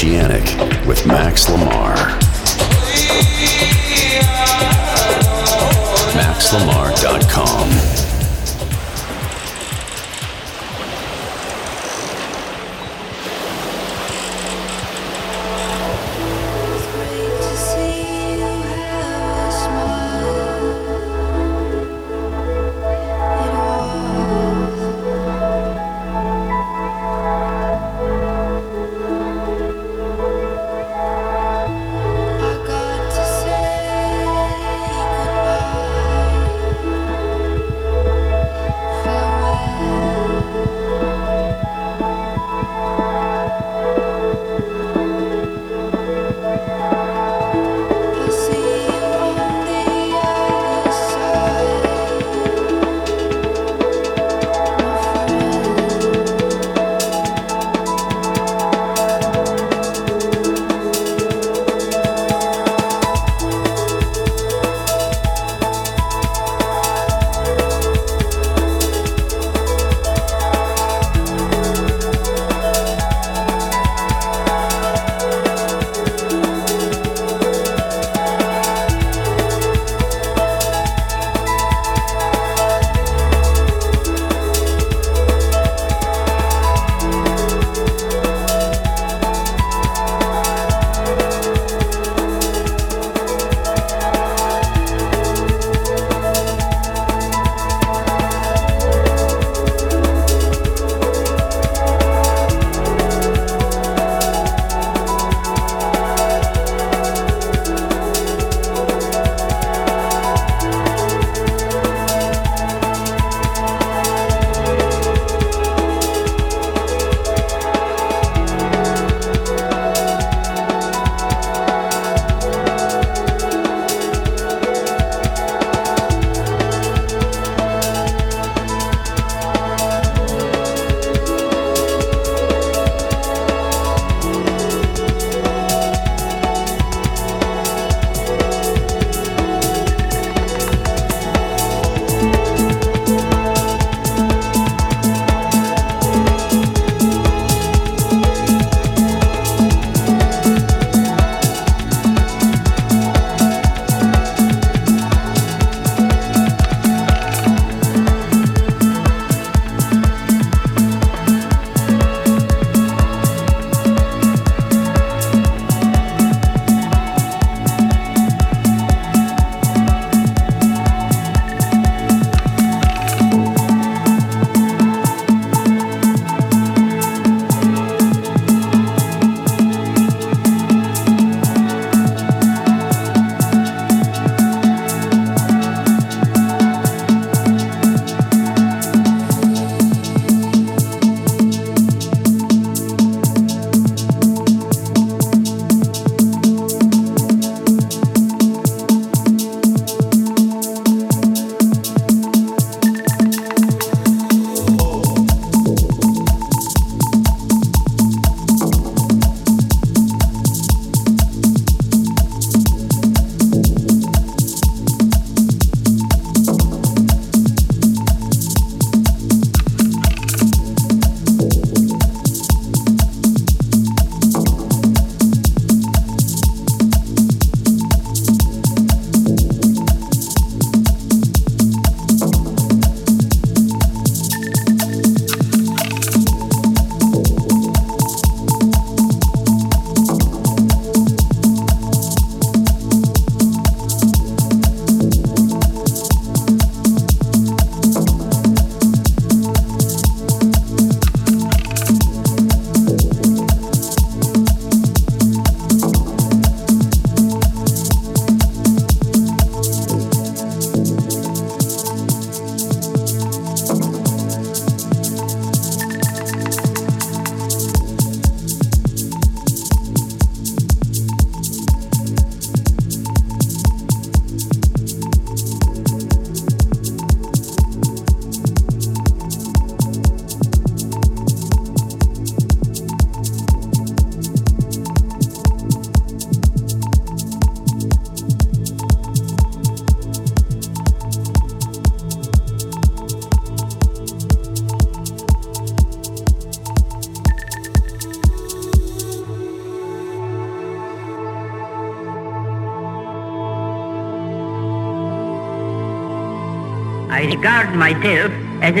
Oceanic with Max Lamar.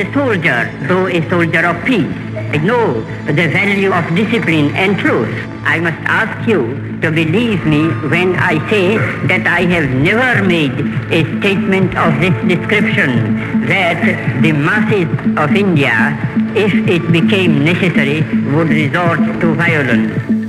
A soldier, though a soldier of peace. I know the value of discipline and truth. I must ask you to believe me when I say that I have never made a statement of this description, that the masses of India, if it became necessary, would resort to violence.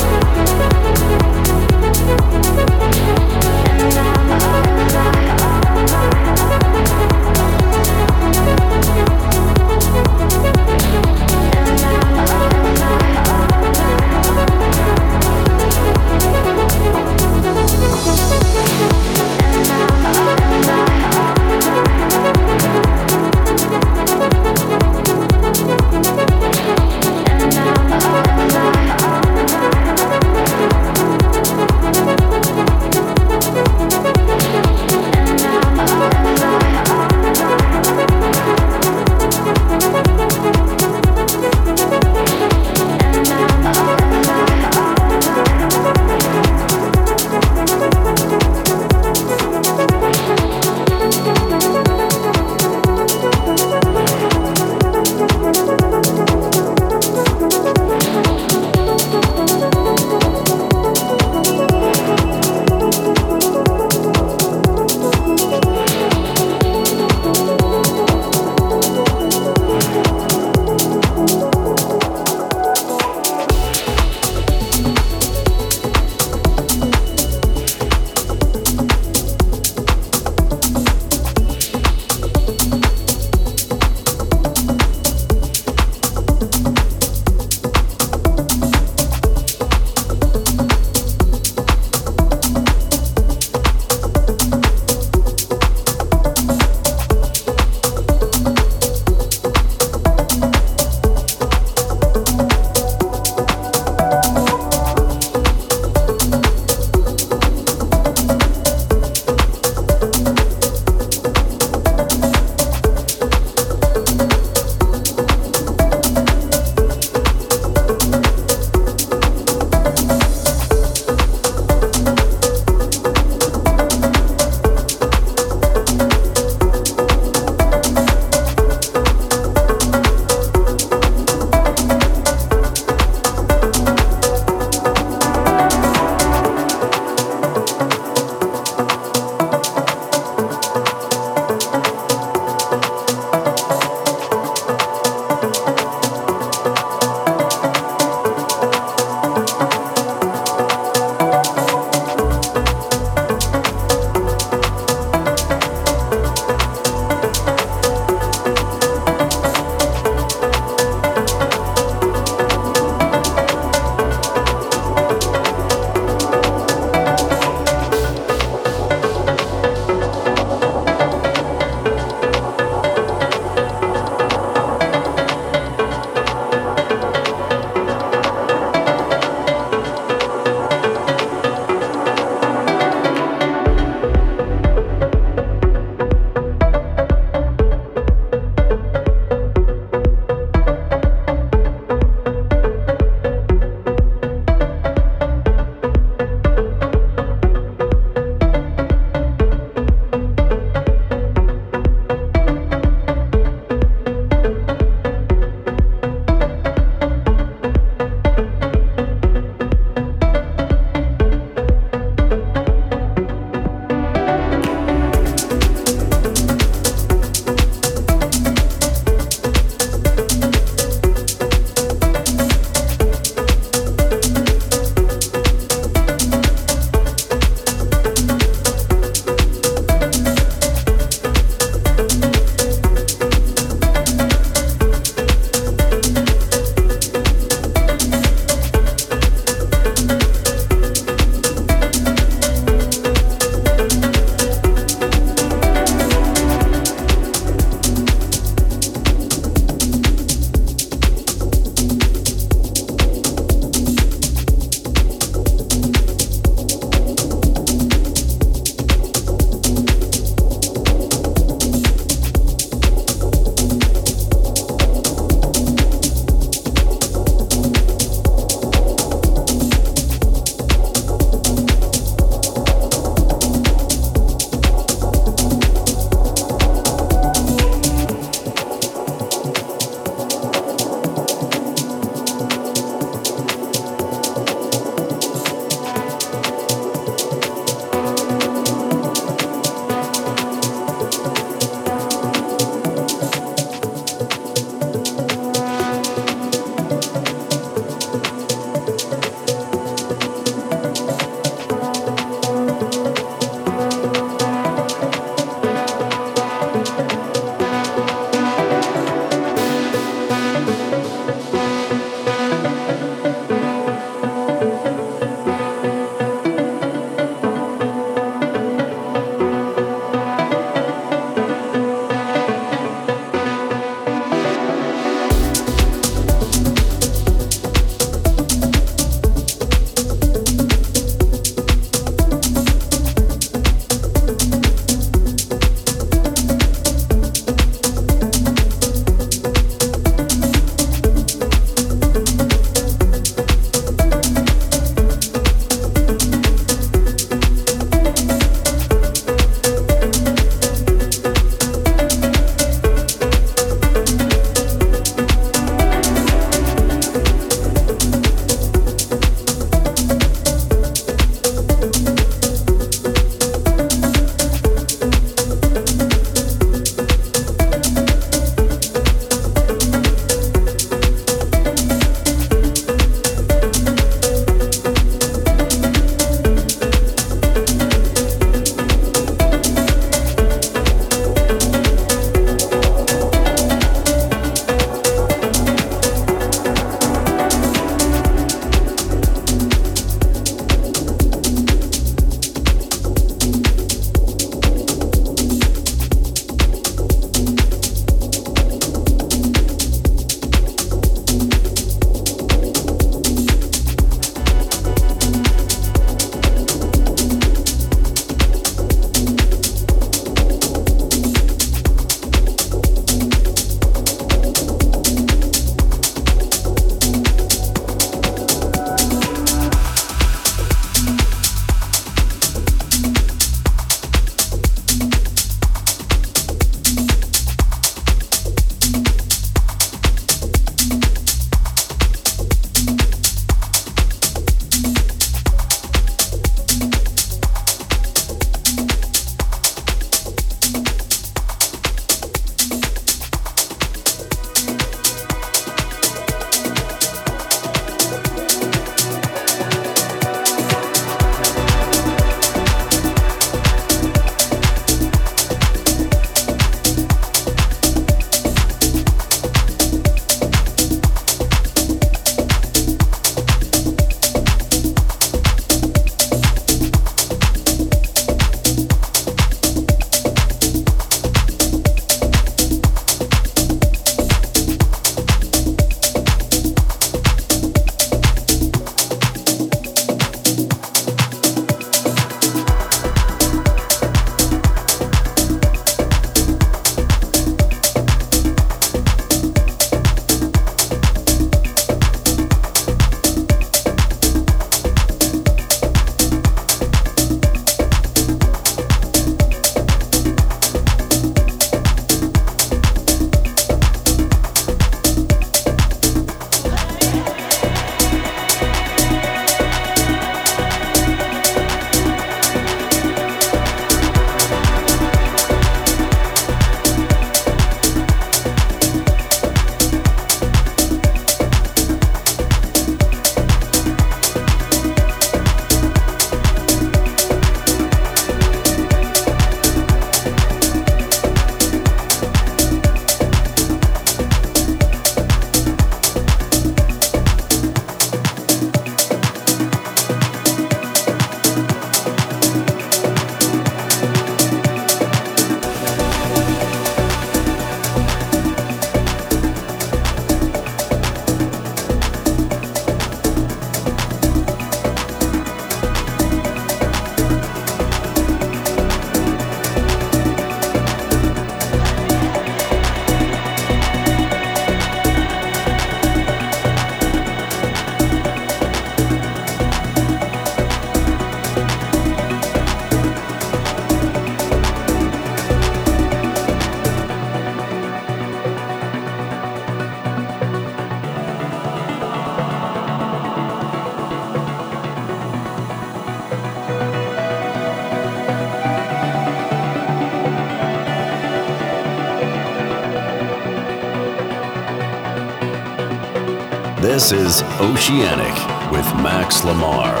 Is Oceanic with Max Lamar.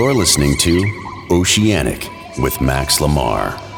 You're listening to Oceanic with Max Lamar.